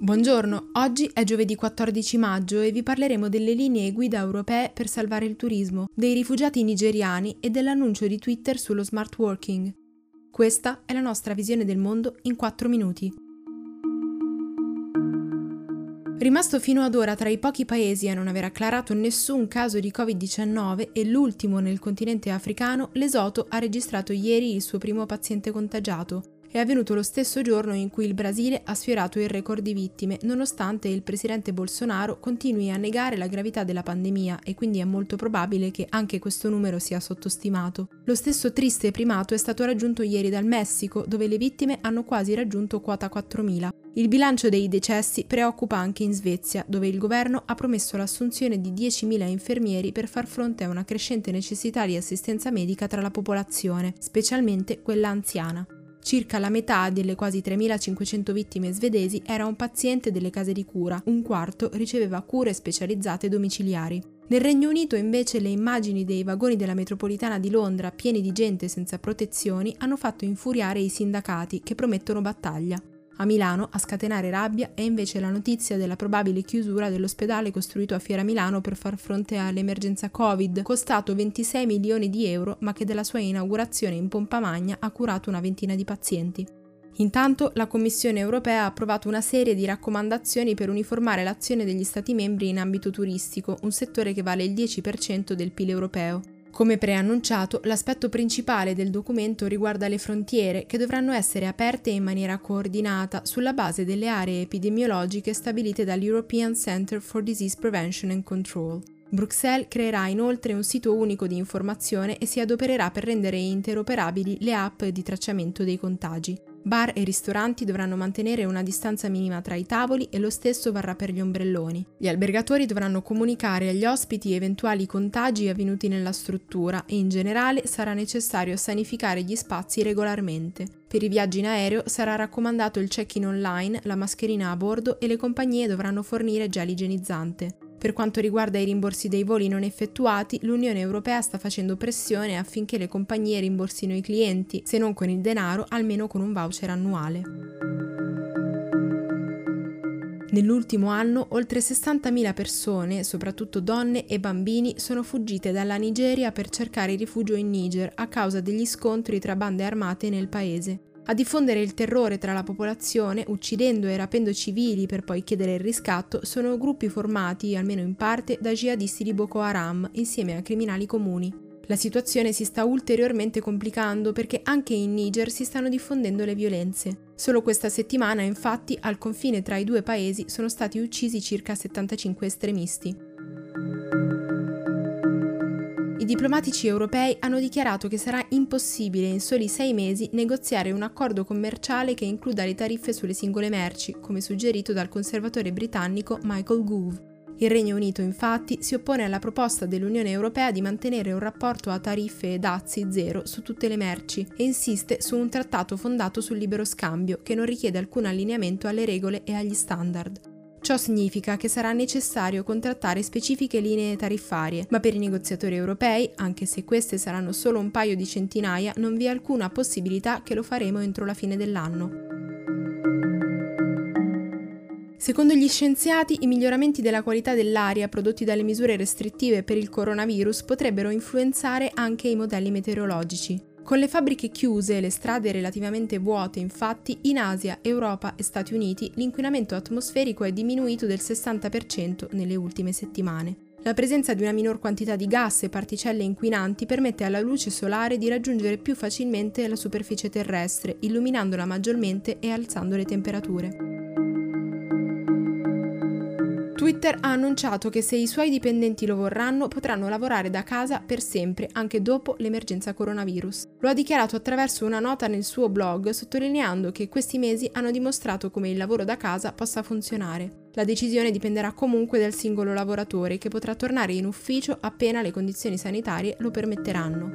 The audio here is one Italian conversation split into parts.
Buongiorno, oggi è giovedì 14 maggio e vi parleremo delle linee guida europee per salvare il turismo, dei rifugiati nigeriani e dell'annuncio di Twitter sullo smart working. Questa è la nostra visione del mondo in 4 minuti. Rimasto fino ad ora tra i pochi paesi a non aver acclarato nessun caso di Covid-19 e l'ultimo nel continente africano, l'Esoto ha registrato ieri il suo primo paziente contagiato, è avvenuto lo stesso giorno in cui il Brasile ha sfiorato il record di vittime, nonostante il presidente Bolsonaro continui a negare la gravità della pandemia e quindi è molto probabile che anche questo numero sia sottostimato. Lo stesso triste primato è stato raggiunto ieri dal Messico, dove le vittime hanno quasi raggiunto quota 4.000. Il bilancio dei decessi preoccupa anche in Svezia, dove il governo ha promesso l'assunzione di 10.000 infermieri per far fronte a una crescente necessità di assistenza medica tra la popolazione, specialmente quella anziana. Circa la metà delle quasi 3.500 vittime svedesi era un paziente delle case di cura, un quarto riceveva cure specializzate domiciliari. Nel Regno Unito invece le immagini dei vagoni della metropolitana di Londra pieni di gente senza protezioni hanno fatto infuriare i sindacati che promettono battaglia. A Milano a scatenare rabbia è invece la notizia della probabile chiusura dell'ospedale costruito a Fiera Milano per far fronte all'emergenza Covid, costato 26 milioni di euro, ma che della sua inaugurazione in pompa magna ha curato una ventina di pazienti. Intanto la Commissione europea ha approvato una serie di raccomandazioni per uniformare l'azione degli Stati membri in ambito turistico, un settore che vale il 10% del PIL europeo. Come preannunciato, l'aspetto principale del documento riguarda le frontiere, che dovranno essere aperte in maniera coordinata sulla base delle aree epidemiologiche stabilite dall'European Center for Disease Prevention and Control. Bruxelles creerà inoltre un sito unico di informazione e si adopererà per rendere interoperabili le app di tracciamento dei contagi. Bar e ristoranti dovranno mantenere una distanza minima tra i tavoli e lo stesso varrà per gli ombrelloni. Gli albergatori dovranno comunicare agli ospiti eventuali contagi avvenuti nella struttura e in generale sarà necessario sanificare gli spazi regolarmente. Per i viaggi in aereo sarà raccomandato il check-in online, la mascherina a bordo e le compagnie dovranno fornire gel igienizzante. Per quanto riguarda i rimborsi dei voli non effettuati, l'Unione Europea sta facendo pressione affinché le compagnie rimborsino i clienti, se non con il denaro, almeno con un voucher annuale. Nell'ultimo anno oltre 60.000 persone, soprattutto donne e bambini, sono fuggite dalla Nigeria per cercare rifugio in Niger a causa degli scontri tra bande armate nel paese a diffondere il terrore tra la popolazione, uccidendo e rapendo civili per poi chiedere il riscatto, sono gruppi formati, almeno in parte, da jihadisti di Boko Haram, insieme a criminali comuni. La situazione si sta ulteriormente complicando perché anche in Niger si stanno diffondendo le violenze. Solo questa settimana, infatti, al confine tra i due paesi sono stati uccisi circa 75 estremisti. Diplomatici europei hanno dichiarato che sarà impossibile in soli sei mesi negoziare un accordo commerciale che includa le tariffe sulle singole merci, come suggerito dal conservatore britannico Michael Gove. Il Regno Unito infatti si oppone alla proposta dell'Unione Europea di mantenere un rapporto a tariffe e dazi zero su tutte le merci e insiste su un trattato fondato sul libero scambio che non richiede alcun allineamento alle regole e agli standard. Ciò significa che sarà necessario contrattare specifiche linee tariffarie, ma per i negoziatori europei, anche se queste saranno solo un paio di centinaia, non vi è alcuna possibilità che lo faremo entro la fine dell'anno. Secondo gli scienziati, i miglioramenti della qualità dell'aria prodotti dalle misure restrittive per il coronavirus potrebbero influenzare anche i modelli meteorologici. Con le fabbriche chiuse e le strade relativamente vuote, infatti, in Asia, Europa e Stati Uniti l'inquinamento atmosferico è diminuito del 60% nelle ultime settimane. La presenza di una minor quantità di gas e particelle inquinanti permette alla luce solare di raggiungere più facilmente la superficie terrestre, illuminandola maggiormente e alzando le temperature. Twitter ha annunciato che se i suoi dipendenti lo vorranno potranno lavorare da casa per sempre anche dopo l'emergenza coronavirus. Lo ha dichiarato attraverso una nota nel suo blog sottolineando che questi mesi hanno dimostrato come il lavoro da casa possa funzionare. La decisione dipenderà comunque dal singolo lavoratore che potrà tornare in ufficio appena le condizioni sanitarie lo permetteranno.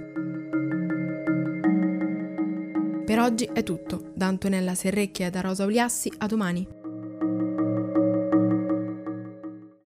Per oggi è tutto. Da Antonella Serrecchia e da Rosa Uliassi, a domani.